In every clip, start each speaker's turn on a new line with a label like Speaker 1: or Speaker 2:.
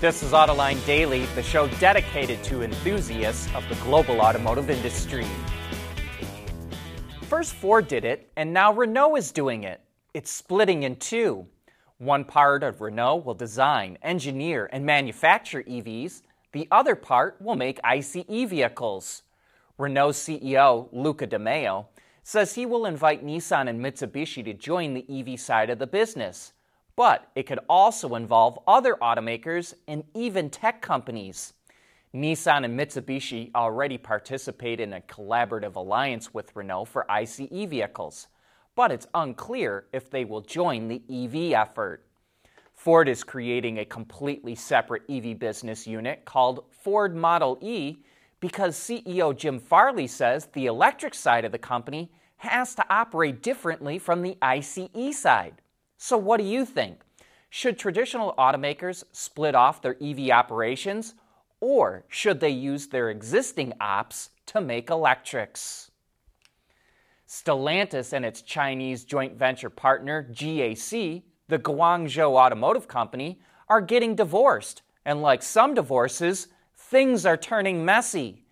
Speaker 1: This is Autoline Daily, the show dedicated to enthusiasts of the global automotive industry. First, Ford did it, and now Renault is doing it. It's splitting in two. One part of Renault will design, engineer, and manufacture EVs, the other part will make ICE vehicles. Renault CEO Luca De Meo says he will invite Nissan and Mitsubishi to join the EV side of the business but it could also involve other automakers and even tech companies. Nissan and Mitsubishi already participate in a collaborative alliance with Renault for ICE vehicles, but it's unclear if they will join the EV effort. Ford is creating a completely separate EV business unit called Ford Model E because CEO Jim Farley says the electric side of the company has to operate differently from the ICE side. So, what do you think? Should traditional automakers split off their EV operations, or should they use their existing ops to make electrics? Stellantis and its Chinese joint venture partner, GAC, the Guangzhou Automotive Company, are getting divorced, and like some divorces, things are turning messy.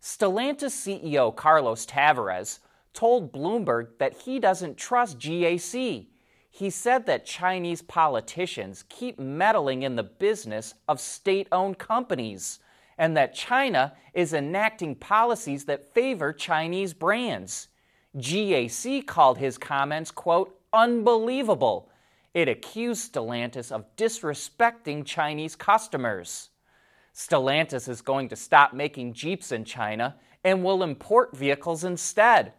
Speaker 1: Stellantis CEO Carlos Tavares told Bloomberg that he doesn't trust GAC he said that Chinese politicians keep meddling in the business of state owned companies and that China is enacting policies that favor Chinese brands. GAC called his comments, quote, unbelievable. It accused Stellantis of disrespecting Chinese customers. Stellantis is going to stop making Jeeps in China and will import vehicles instead.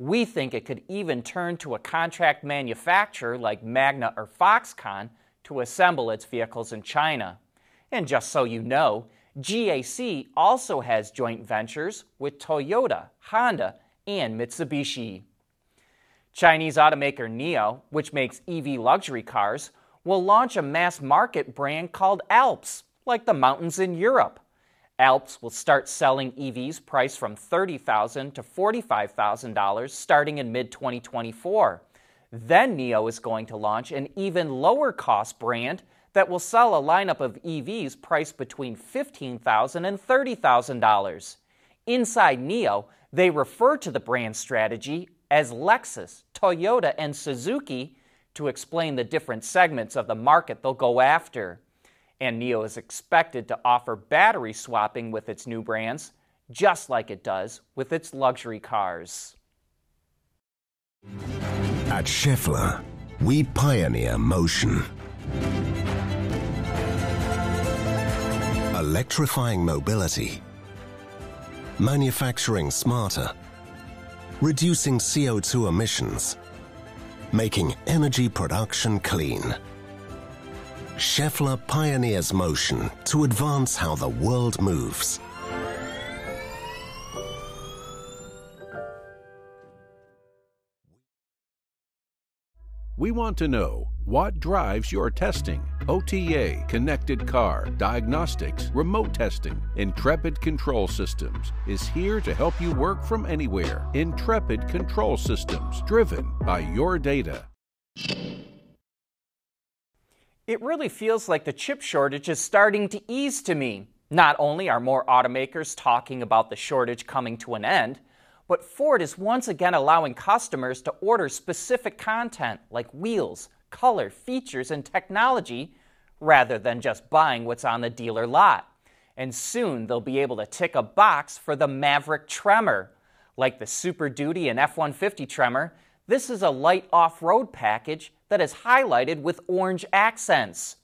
Speaker 1: We think it could even turn to a contract manufacturer like Magna or Foxconn to assemble its vehicles in China. And just so you know, GAC also has joint ventures with Toyota, Honda, and Mitsubishi. Chinese automaker NIO, which makes EV luxury cars, will launch a mass market brand called Alps, like the mountains in Europe. Alps will start selling EVs priced from 30,000 to $45,000 starting in mid 2024. Then NIO is going to launch an even lower cost brand that will sell a lineup of EVs priced between $15,000 and $30,000. Inside NIO, they refer to the brand strategy as Lexus, Toyota, and Suzuki to explain the different segments of the market they'll go after and NIO is expected to offer battery swapping with its new brands, just like it does with its luxury cars.
Speaker 2: At Schaeffler, we pioneer motion. Electrifying mobility, manufacturing smarter, reducing CO2 emissions, making energy production clean. Schaeffler pioneers motion to advance how the world moves.
Speaker 3: We want to know what drives your testing. OTA, connected car, diagnostics, remote testing. Intrepid Control Systems is here to help you work from anywhere. Intrepid Control Systems, driven by your data.
Speaker 1: It really feels like the chip shortage is starting to ease to me. Not only are more automakers talking about the shortage coming to an end, but Ford is once again allowing customers to order specific content like wheels, color, features, and technology rather than just buying what's on the dealer lot. And soon they'll be able to tick a box for the Maverick Tremor. Like the Super Duty and F 150 Tremor, this is a light off road package that is highlighted with orange accents.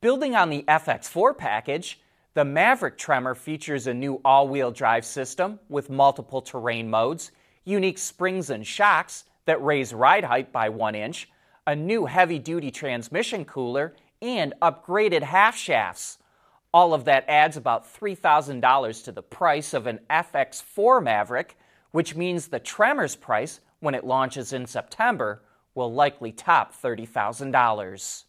Speaker 1: Building on the FX4 package, the Maverick Tremor features a new all wheel drive system with multiple terrain modes, unique springs and shocks that raise ride height by one inch, a new heavy duty transmission cooler, and upgraded half shafts. All of that adds about $3,000 to the price of an FX4 Maverick, which means the Tremor's price, when it launches in September, will likely top $30,000.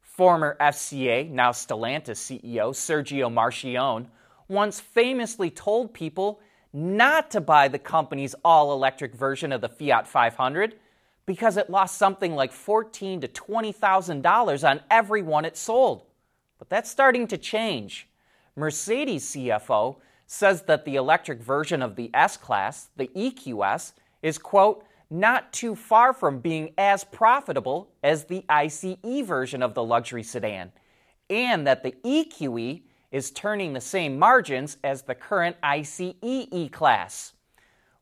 Speaker 1: Former FCA, now Stellantis CEO Sergio Marchionne once famously told people not to buy the company's all electric version of the Fiat 500 because it lost something like $14,000 to $20,000 on every one it sold. but that's starting to change. Mercedes CFO says that the electric version of the S Class, the EQS, is, quote, not too far from being as profitable as the ICE version of the luxury sedan, and that the EQE is turning the same margins as the current ICE E Class.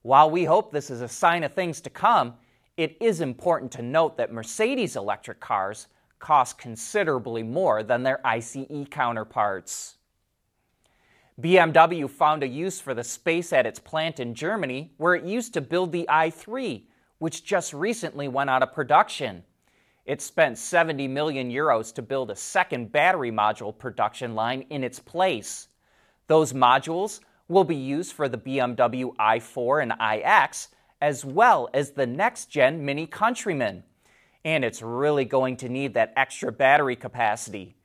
Speaker 1: While we hope this is a sign of things to come, it is important to note that Mercedes electric cars cost considerably more than their ICE counterparts. BMW found a use for the space at its plant in Germany where it used to build the i3, which just recently went out of production. It spent 70 million euros to build a second battery module production line in its place. Those modules will be used for the BMW i4 and iX, as well as the next gen Mini Countryman. And it's really going to need that extra battery capacity.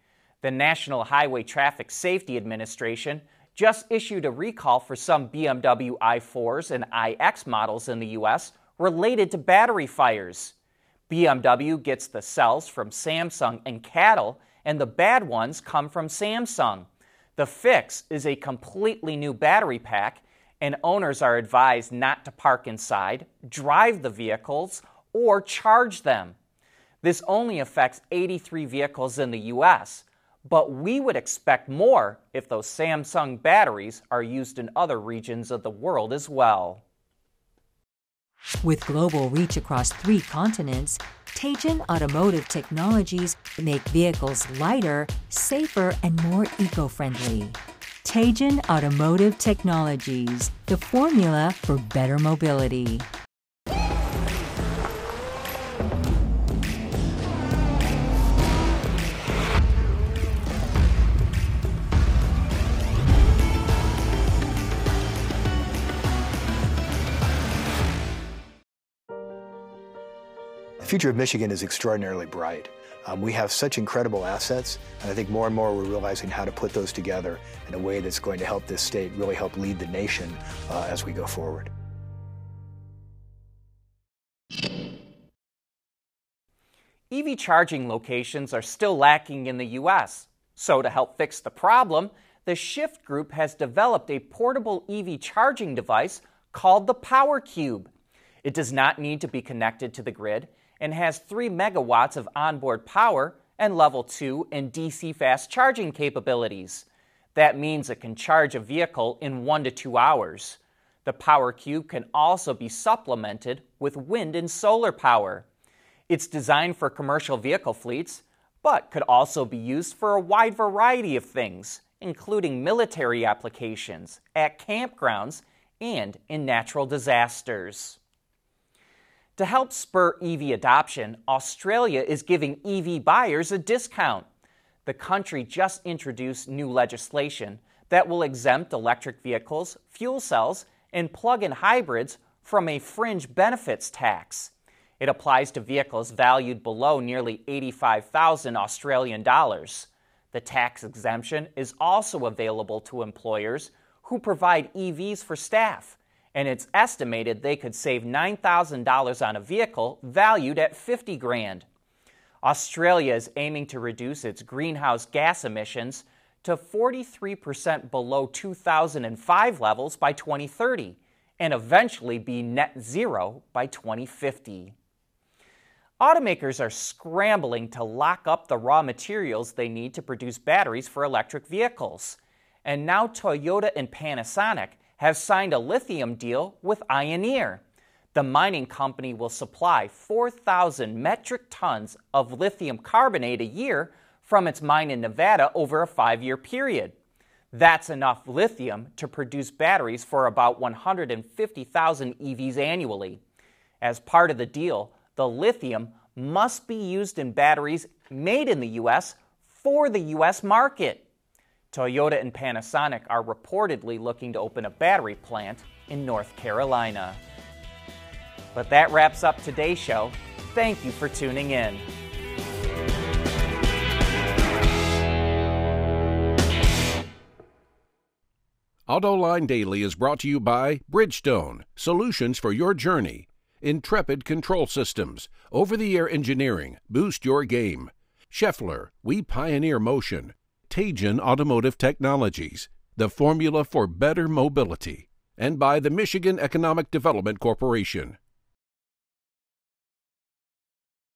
Speaker 1: The National Highway Traffic Safety Administration just issued a recall for some BMW i4s and iX models in the US related to battery fires. BMW gets the cells from Samsung and CATL, and the bad ones come from Samsung. The fix is a completely new battery pack, and owners are advised not to park inside, drive the vehicles, or charge them. This only affects 83 vehicles in the US, but we would expect more if those Samsung batteries are used in other regions of the world as well.
Speaker 4: With global reach across three continents, Teijin Automotive Technologies make vehicles lighter, safer, and more eco-friendly. Teijin Automotive Technologies, the formula for better mobility.
Speaker 5: Future of Michigan is extraordinarily bright. Um, we have such incredible assets, and I think more and more we're realizing how to put those together in a way that's going to help this state really help lead the nation uh, as we go forward.
Speaker 1: EV charging locations are still lacking in the U.S. So, to help fix the problem, the Shift Group has developed a portable EV charging device called the Power Cube. It does not need to be connected to the grid and has 3 megawatts of onboard power and level 2 and DC fast charging capabilities. That means it can charge a vehicle in 1 to 2 hours. The Power Cube can also be supplemented with wind and solar power. It's designed for commercial vehicle fleets, but could also be used for a wide variety of things, including military applications, at campgrounds, and in natural disasters. To help spur EV adoption, Australia is giving EV buyers a discount. The country just introduced new legislation that will exempt electric vehicles, fuel cells, and plug in hybrids from a fringe benefits tax. It applies to vehicles valued below nearly 85,000 Australian dollars. The tax exemption is also available to employers who provide EVs for staff and it's estimated they could save $9,000 on a vehicle valued at 50 grand. Australia is aiming to reduce its greenhouse gas emissions to 43% below 2005 levels by 2030 and eventually be net zero by 2050. Automakers are scrambling to lock up the raw materials they need to produce batteries for electric vehicles. And now Toyota and Panasonic have signed a lithium deal with Ioneer. The mining company will supply 4,000 metric tons of lithium carbonate a year from its mine in Nevada over a five year period. That's enough lithium to produce batteries for about 150,000 EVs annually. As part of the deal, the lithium must be used in batteries made in the U.S. for the U.S. market. Toyota and Panasonic are reportedly looking to open a battery plant in North Carolina. But that wraps up today's show. Thank you for tuning in.
Speaker 3: AutoLine Daily is brought to you by Bridgestone, solutions for your journey. Intrepid Control Systems, over the air engineering, boost your game. Schaeffler, we pioneer motion. Teijin Automotive Technologies, the formula for better mobility, and by the Michigan Economic Development Corporation.